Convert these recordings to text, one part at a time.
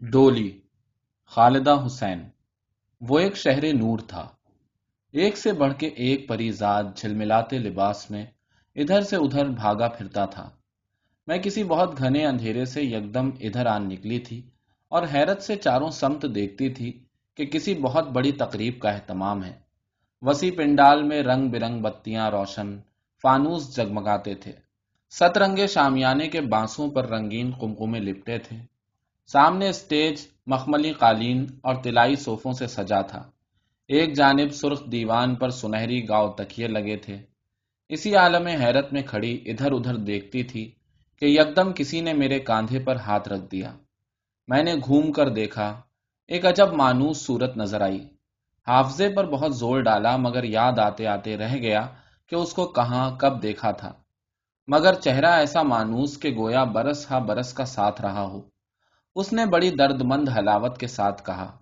ڈولی، خالدہ حسین۔ وہ ایک شہر نور تھا۔ ایک سے بڑھ کے ایک پریزاد جھلملاتے لباس میں ادھر سے ادھر بھاگا پھرتا تھا۔ میں کسی بہت گھنے اندھیرے سے یکدم ادھر آن نکلی تھی اور حیرت سے چاروں سمت دیکھتی تھی کہ کسی بہت بڑی تقریب کا اہتمام ہے۔ وسیع پنڈال میں رنگ برنگ بتیاں روشن، فانوس جگمگاتے تھے۔ سترنگے شامیانے کے بانسوں پر رنگین کمکمے لپٹے تھے۔ سامنے اسٹیج مخملی قالین اور تلائی صوفوں سے سجا تھا۔ ایک جانب سرخ دیوان پر سنہری گاؤ تکیے لگے تھے۔ اسی عالم حیرت میں کھڑی ادھر ادھر دیکھتی تھی کہ یکدم کسی نے میرے کاندھے پر ہاتھ رکھ دیا۔ میں نے گھوم کر دیکھا، ایک عجب مانوس صورت نظر آئی۔ حافظے پر بہت زور ڈالا، مگر یاد آتے آتے رہ گیا کہ اس کو کہاں، کب دیکھا تھا۔ مگر چہرہ ایسا مانوس کہ گویا برس ہا برس کا ساتھ رہا ہو۔ اس نے بڑی درد مند حلاوت کے ساتھ کہا،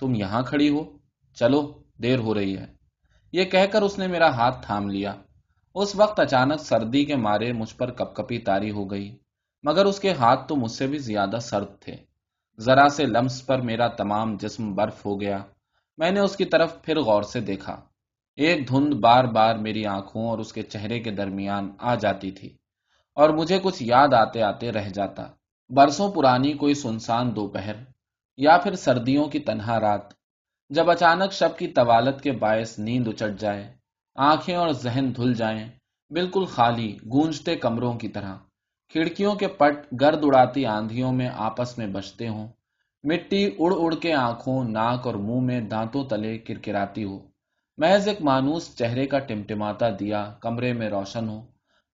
تم یہاں کھڑی ہو؟ چلو، دیر ہو رہی ہے۔ یہ کہہ کر اس نے میرا ہاتھ تھام لیا۔ اس وقت اچانک سردی کے مارے مجھ پر کپ کپی تاری ہو گئی، مگر اس کے ہاتھ تو مجھ سے بھی زیادہ سرد تھے۔ ذرا سے لمس پر میرا تمام جسم برف ہو گیا۔ میں نے اس کی طرف پھر غور سے دیکھا۔ ایک دھند بار بار میری آنکھوں اور اس کے چہرے کے درمیان آ جاتی تھی اور مجھے کچھ یاد آتے آتے رہ جاتا۔ برسوں پرانی کوئی سنسان دوپہر یا پھر سردیوں کی تنہا رات، جب اچانک شب کی طوالت کے باعث نیند اچٹ جائے، آنکھیں اور ذہن دھل جائیں، بالکل خالی، گونجتے کمروں کی طرح۔ کھڑکیوں کے پٹ گرد اڑاتی آندھیوں میں آپس میں بچتے ہوں۔ مٹی اڑ اڑ کے آنکھوں، ناک اور منہ میں دانتوں تلے کرکراتی ہو۔ محض ایک مانوس چہرے کا ٹمٹماتا دیا کمرے میں روشن ہو،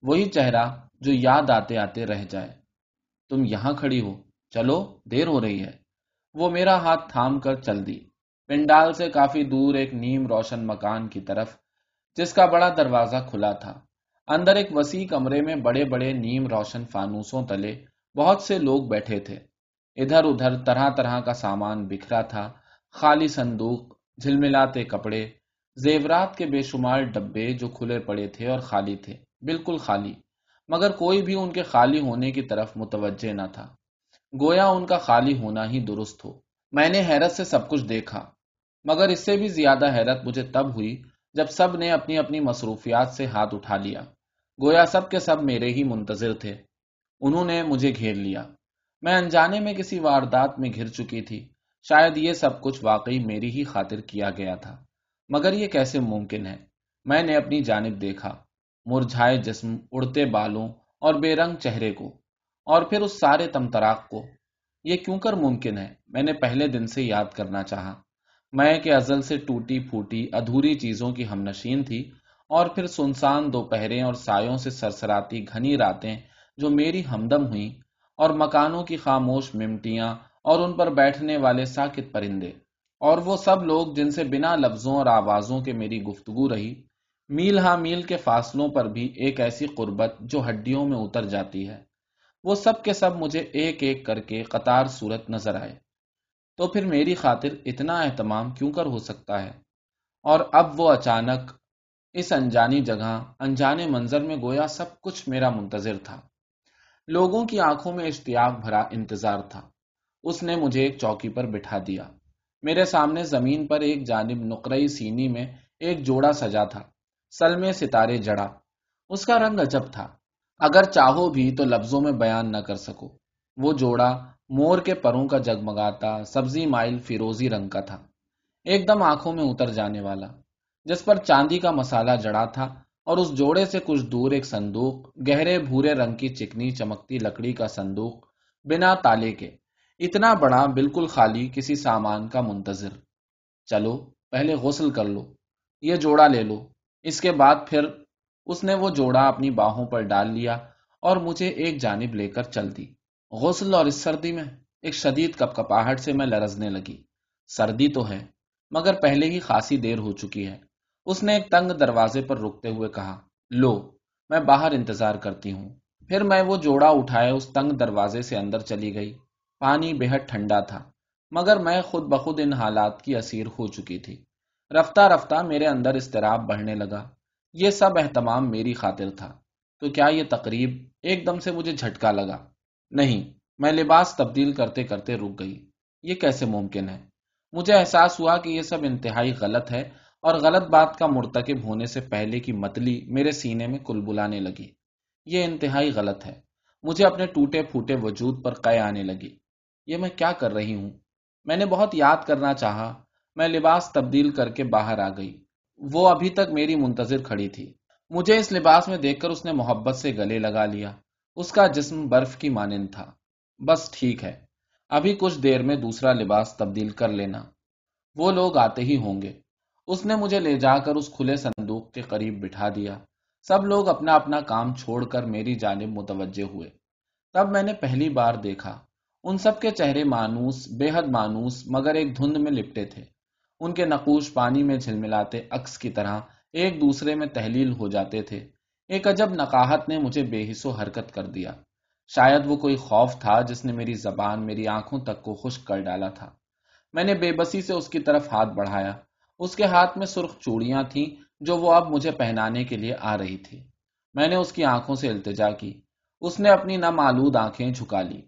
وہی چہرہ جو یاد آتے آتے رہ جائے۔ تم یہاں کھڑی ہو۔ چلو، دیر ہو رہی ہے۔ وہ میرا ہاتھ تھام کر چل دی۔ پنڈال سے کافی دور ایک نیم روشن مکان کی طرف، جس کا بڑا دروازہ کھلا تھا۔ اندر ایک وسیع کمرے میں بڑے بڑے نیم روشن فانوسوں تلے بہت سے لوگ بیٹھے تھے۔ ادھر ادھر طرح طرح کا سامان بکھرا تھا۔ خالی صندوق، جھلملاتے کپڑے، زیورات کے بے شمار ڈبے جو کھلے پڑے تھے اور خالی تھے، بالکل خالی۔ مگر کوئی بھی ان کے خالی ہونے کی طرف متوجہ نہ تھا۔ گویا ان کا خالی ہونا ہی درست ہو۔ میں نے حیرت سے سب کچھ دیکھا، مگر اس سے بھی زیادہ حیرت مجھے تب ہوئی جب سب نے اپنی اپنی مصروفیات سے ہاتھ اٹھا لیا۔ گویا سب کے سب میرے ہی منتظر تھے۔ انہوں نے مجھے گھیر لیا۔ میں انجانے میں کسی واردات میں گھر چکی تھی۔ شاید یہ سب کچھ واقعی میری ہی خاطر کیا گیا تھا، مگر یہ کیسے ممکن ہے؟ میں نے اپنی جانب دیکھا۔ مرجھائے جسم، اڑتے بالوں اور بے رنگ چہرے کو، اور پھر اس سارے تمتراک کو۔ یہ کیوں کر ممکن ہے؟ میں نے پہلے دن سے یاد کرنا چاہا۔ میں کہ ازل سے ٹوٹی پھوٹی ادھوری چیزوں کی ہم نشین تھی، اور پھر سنسان دوپہریں اور سایوں سے سرسراتی گھنی راتیں جو میری ہمدم ہوئیں، اور مکانوں کی خاموش ممٹیاں اور ان پر بیٹھنے والے ساکت پرندے۔ اور وہ سب لوگ جن سے بنا لفظوں اور آوازوں کے میری گفتگو رہی میل ہاں میل کے فاصلوں پر بھی ایک ایسی قربت جو ہڈیوں میں اتر جاتی ہے۔ وہ سب کے سب مجھے ایک ایک کر کے قطار صورت نظر آئے۔ تو پھر میری خاطر اتنا اہتمام کیوں کر ہو سکتا ہے؟ اور اب وہ اچانک اس انجانی جگہ انجانے منظر میں گویا سب کچھ میرا منتظر تھا۔ لوگوں کی آنکھوں میں اشتیاق بھرا انتظار تھا۔ اس نے مجھے ایک چوکی پر بٹھا دیا۔ میرے سامنے زمین پر ایک جانب نقرئی سینی میں ایک جوڑا سجا تھا۔ سل میں ستارے جڑا۔ اس کا رنگ عجب تھا۔ اگر چاہو بھی تو لفظوں میں بیان نہ کر سکو۔ وہ جوڑا مور کے پروں کا جگمگاتا، سبزی مائل فیروزی رنگ کا تھا۔ ایک دم آنکھوں میں اتر جانے والا۔ جس پر چاندی کا مسالہ جڑا تھا اور اس جوڑے سے کچھ دور ایک صندوق، گہرے بھورے رنگ کی چکنی چمکتی لکڑی کا صندوق بنا تالے کے۔ اتنا بڑا بالکل خالی کسی سامان کا منتظر۔ چلو، پہلے غسل کر لو۔ یہ جوڑا لے لو۔ اس کے بعد پھر اس نے وہ جوڑا اپنی باہوں پر ڈال لیا اور مجھے ایک جانب لے کر چل دی۔ غسل اور اس سردی میں ایک شدید کپ کپاہٹ سے میں لرزنے لگی۔ سردی تو ہے، مگر پہلے ہی خاصی دیر ہو چکی ہے۔ اس نے ایک تنگ دروازے پر رکتے ہوئے کہا، لو، میں باہر انتظار کرتی ہوں۔ پھر میں وہ جوڑا اٹھائے اس تنگ دروازے سے اندر چلی گئی۔ پانی بےحد ٹھنڈا تھا، مگر میں خود بخود ان حالات کی اسیر ہو چکی تھی۔ رفتہ رفتہ میرے اندر استراب بڑھنے لگا۔ یہ سب اہتمام میری خاطر تھا۔ تو کیا یہ تقریب ایک دم سے مجھے جھٹکا لگا؟ نہیں، میں لباس تبدیل کرتے کرتے رک گئی۔ یہ کیسے ممکن ہے؟ مجھے احساس ہوا کہ یہ سب انتہائی غلط ہے اور غلط بات کا مرتکب ہونے سے پہلے کی متلی میرے سینے میں کل بلانے لگی۔ یہ انتہائی غلط ہے۔ مجھے اپنے ٹوٹے پھوٹے وجود پر قے آنے لگی۔ یہ میں کیا کر رہی ہوں؟ میں نے بہت یاد کرنا چاہا۔ میں لباس تبدیل کر کے باہر آ گئی۔ وہ ابھی تک میری منتظر کھڑی تھی۔ مجھے اس لباس میں دیکھ کر اس نے محبت سے گلے لگا لیا۔ اس کا جسم برف کی مانند تھا۔ بس ٹھیک ہے۔ ابھی کچھ دیر میں دوسرا لباس تبدیل کر لینا۔ وہ لوگ آتے ہی ہوں گے۔ اس نے مجھے لے جا کر اس کھلے صندوق کے قریب بٹھا دیا۔ سب لوگ اپنا اپنا کام چھوڑ کر میری جانب متوجہ ہوئے۔ تب میں نے پہلی بار دیکھا۔ ان سب کے چہرے مانوس، بے حد مانوس، مگر ایک دھند میں لپٹے تھے۔ ان کے نقوش پانی میں جھلملاتے عکس کی طرح ایک دوسرے میں تحلیل ہو جاتے تھے۔ ایک عجب نقاہت نے مجھے بے حصو حرکت کر دیا۔ شاید وہ کوئی خوف تھا جس نے میری زبان میری آنکھوں تک کو خشک کر ڈالا تھا۔ میں نے بے بسی سے اس کی طرف ہاتھ بڑھایا۔ اس کے ہاتھ میں سرخ چوڑیاں تھیں جو وہ اب مجھے پہنانے کے لیے آ رہی تھی۔ میں نے اس کی آنکھوں سے التجا کی۔ اس نے اپنی نامالود آنکھیں جھکا لی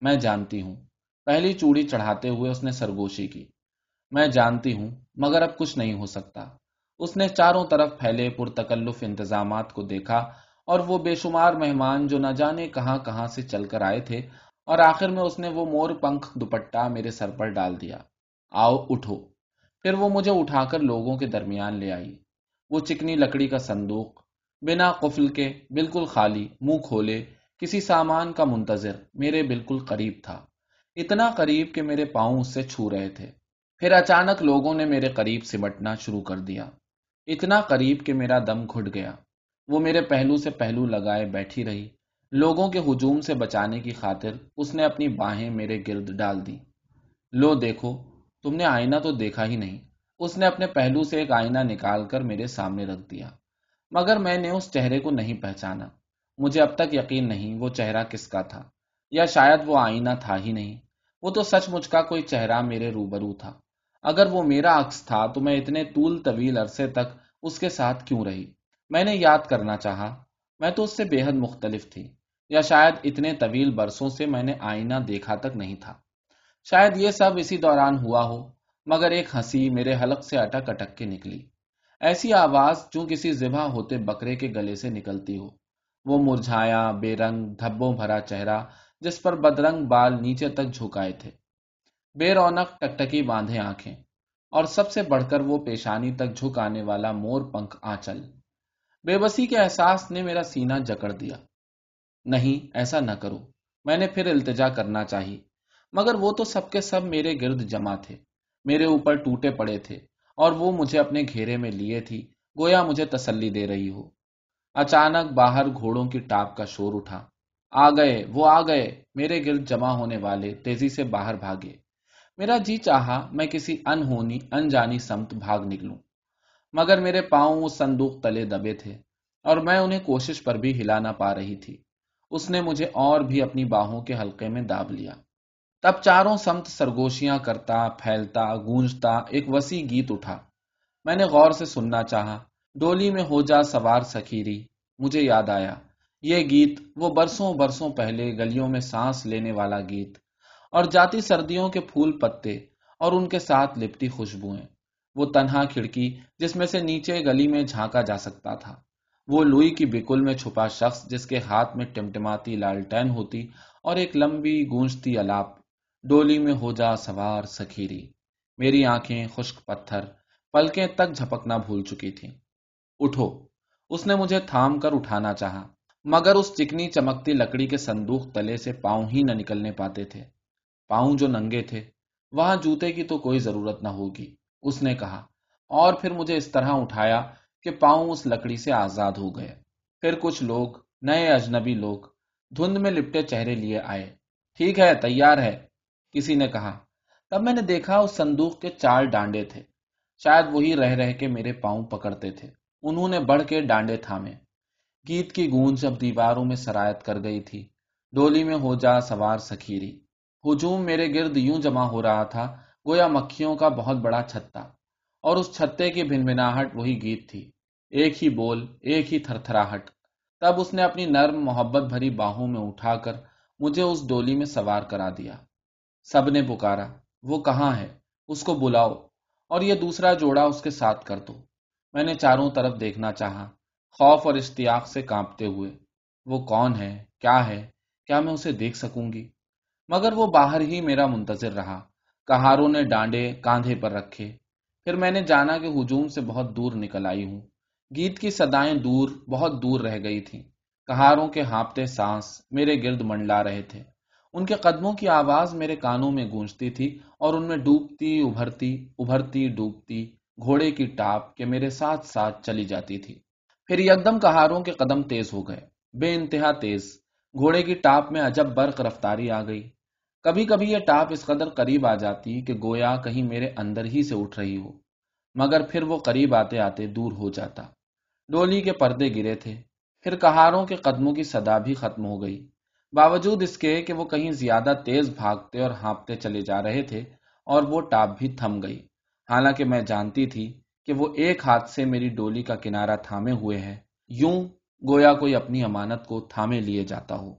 میں جانتی ہوں۔ پہلی چوڑی چڑھاتے ہوئے اس نے سرگوشی کی۔ میں جانتی ہوں، مگر اب کچھ نہیں ہو سکتا۔ اس نے چاروں طرف پھیلے پرتکلف انتظامات کو دیکھا اور وہ بے شمار مہمان جو نہ جانے کہاں کہاں سے چل کر آئے تھے، اور آخر میں اس نے وہ مور پنکھ دوپٹہ میرے سر پر ڈال دیا۔ آؤ، اٹھو۔ پھر وہ مجھے اٹھا کر لوگوں کے درمیان لے آئی۔ وہ چکنی لکڑی کا صندوق، بنا قفل کے بالکل خالی، منہ کھولے، کسی سامان کا منتظر، میرے بالکل قریب تھا۔ اتنا قریب کہ میرے پاؤں اس سے چھو رہے تھے۔ پھر اچانک لوگوں نے میرے قریب سمٹنا شروع کر دیا۔ اتنا قریب کہ میرا دم گھٹ گیا۔ وہ میرے پہلو سے پہلو لگائے بیٹھی رہی۔ لوگوں کے ہجوم سے بچانے کی خاطر اس نے اپنی باہیں میرے گرد ڈال دی لو، دیکھو، تم نے آئینہ تو دیکھا ہی نہیں۔ اس نے اپنے پہلو سے ایک آئینہ نکال کر میرے سامنے رکھ دیا۔ مگر میں نے اس چہرے کو نہیں پہچانا۔ مجھے اب تک یقین نہیں وہ چہرہ کس کا تھا، یا شاید وہ آئینہ تھا ہی نہیں۔ وہ تو سچ مچ کا کوئی چہرہ میرے روبرو تھا۔ اگر وہ میرا عکس تھا تو میں اتنے طول طویل عرصے تک اس کے ساتھ کیوں رہی؟ میں نے یاد کرنا چاہا۔ میں تو اس سے بے حد مختلف تھی، یا شاید اتنے طویل برسوں سے میں نے آئینہ دیکھا تک نہیں تھا۔ شاید یہ سب اسی دوران ہوا ہو، مگر ایک ہنسی میرے حلق سے اٹک اٹک کے نکلی۔ ایسی آواز جو کسی ذبح ہوتے بکرے کے گلے سے نکلتی ہو۔ وہ مرجھایا، بے رنگ، دھبوں بھرا چہرہ، جس پر بدرنگ بال نیچے تک جھکائے تھے۔ بے رونق ٹکٹکی باندھے آنکھیں اور سب سے بڑھ کر وہ پیشانی تک جھکانے والا مور پنکھ آچل بے بسی کے احساس نے میرا سینہ جکڑ دیا۔ نہیں، ایسا نہ کرو۔ میں نے پھر التجا کرنا چاہی، مگر وہ تو سب کے سب میرے گرد جمع تھے، میرے اوپر ٹوٹے پڑے تھے اور وہ مجھے اپنے گھیرے میں لیے تھی، گویا مجھے تسلی دے رہی ہو۔ اچانک باہر گھوڑوں کی ٹاپ کا شور اٹھا۔ آ گئے، وہ آ گئے، میرے گرد جمع ہونے والے، تیزی سے باہر بھاگے۔ میرا جی چاہا میں کسی انہونی، انجانی سمت بھاگ نکلوں۔ مگر میرے پاؤں اس صندوق تلے دبے تھے اور میں انہیں کوشش پر بھی ہلا نہ پا رہی تھی۔ اس نے مجھے اور بھی اپنی باہوں کے حلقے میں داب لیا۔ تب چاروں سمت سرگوشیاں کرتا، پھیلتا، گونجتا، ایک وسیع گیت اٹھا۔ میں نے غور سے سننا چاہا، ڈولی میں ہو جا سوار سکھیری، مجھے یاد آیا۔ یہ گیت وہ برسوں برسوں پہلے گلیوں میں سانس لینے والا گیت۔ اور جاتی سردیوں کے پھول پتے اور ان کے ساتھ لپٹی خوشبوئیں۔ وہ تنہا کھڑکی جس میں سے نیچے گلی میں جھانکا جا سکتا تھا۔ وہ لوئی کی بکل میں چھپا شخص جس کے ہاتھ میں ٹمٹماتی لالٹین ہوتی اور ایک لمبی گونجتی الاپ ڈولی میں ہو جا سوار سکھیری۔ میری آنکھیں خشک پتھر، پلکیں تک جھپکنا بھول چکی تھی اٹھو، اس نے مجھے تھام کر اٹھانا چاہا، مگر اس چکنی چمکتی لکڑی کے صندوق تلے سے پاؤں ہی نہ نکلنے پاتے تھے۔ پاؤں جو ننگے تھے، وہاں جوتے کی تو کوئی ضرورت نہ ہوگی، اس نے کہا۔ اور پھر مجھے اس طرح اٹھایا کہ پاؤں اس لکڑی سے آزاد ہو گئے۔ پھر کچھ لوگ، نئے اجنبی لوگ، دھند میں لپٹے چہرے لیے آئے۔ ٹھیک ہے، تیار ہے، کسی نے کہا۔ تب میں نے دیکھا اس صندوق کے چار ڈانڈے تھے۔ شاید وہی رہ رہ کے میرے پاؤں پکڑتے تھے۔ انہوں نے بڑھ کے ڈانڈے تھامے۔ گیت کی گونج اب دیواروں میں سرایت کر گئی تھی۔ ڈولی میں ہو جا سوار سکھیری۔ ہجوم میرے گرد یوں جمع ہو رہا تھا، گویا مکھیوں کا بہت بڑا چھتا اور اس چھتے کی بھن بناہٹ وہی گیت تھی۔ ایک ہی بول، ایک ہی تھر تھراہٹ تب اس نے اپنی نرم محبت بھری باہوں میں اٹھا کر مجھے اس ڈولی میں سوار کرا دیا۔ سب نے پکارا، وہ کہاں ہے؟ اس کو بلاؤ۔ اور یہ دوسرا جوڑا اس کے ساتھ کر دو۔ میں نے چاروں طرف دیکھنا چاہا، خوف اور اشتیاق سے کانپتے ہوئے۔ وہ کون ہے؟ کیا ہے؟ کیا میں اسے دیکھ سکوں گی؟ مگر وہ باہر ہی میرا منتظر رہا۔ کہاروں نے ڈانڈے کاندھے پر رکھے۔ پھر میں نے جانا کہ ہجوم سے بہت دور نکل آئی ہوں۔ گیت کی سدائیں دور، بہت دور رہ گئی تھی کہاروں کے ہانپتے سانس میرے گرد منڈلا رہے تھے۔ ان کے قدموں کی آواز میرے کانوں میں گونجتی تھی اور ان میں ڈوبتی، ابھرتی ابھرتی، ڈوبتی گھوڑے کی ٹاپ کے میرے ساتھ ساتھ چلی جاتی تھی۔ پھر یکدم کہاروں کے قدم تیز ہو گئے۔ بے انتہا تیز۔ گھوڑے کی ٹاپ میں عجب برق رفتاری آ گئی۔ کبھی کبھی یہ ٹاپ اس قدر قریب آ جاتی کہ گویا کہیں میرے اندر ہی سے اٹھ رہی ہو، مگر پھر وہ قریب آتے آتے دور ہو جاتا۔ ڈولی کے پردے گرے تھے، پھر کہاروں کے قدموں کی صدا بھی ختم ہو گئی۔ باوجود اس کے کہ وہ کہیں زیادہ تیز بھاگتے اور ہانپتے چلے جا رہے تھے، اور وہ ٹاپ بھی تھم گئی۔ حالانکہ میں جانتی تھی کہ وہ ایک ہاتھ سے میری ڈولی کا کنارہ تھامے ہوئے ہے یوں گویا کوئی اپنی امانت کو تھامے لیے جاتا ہو۔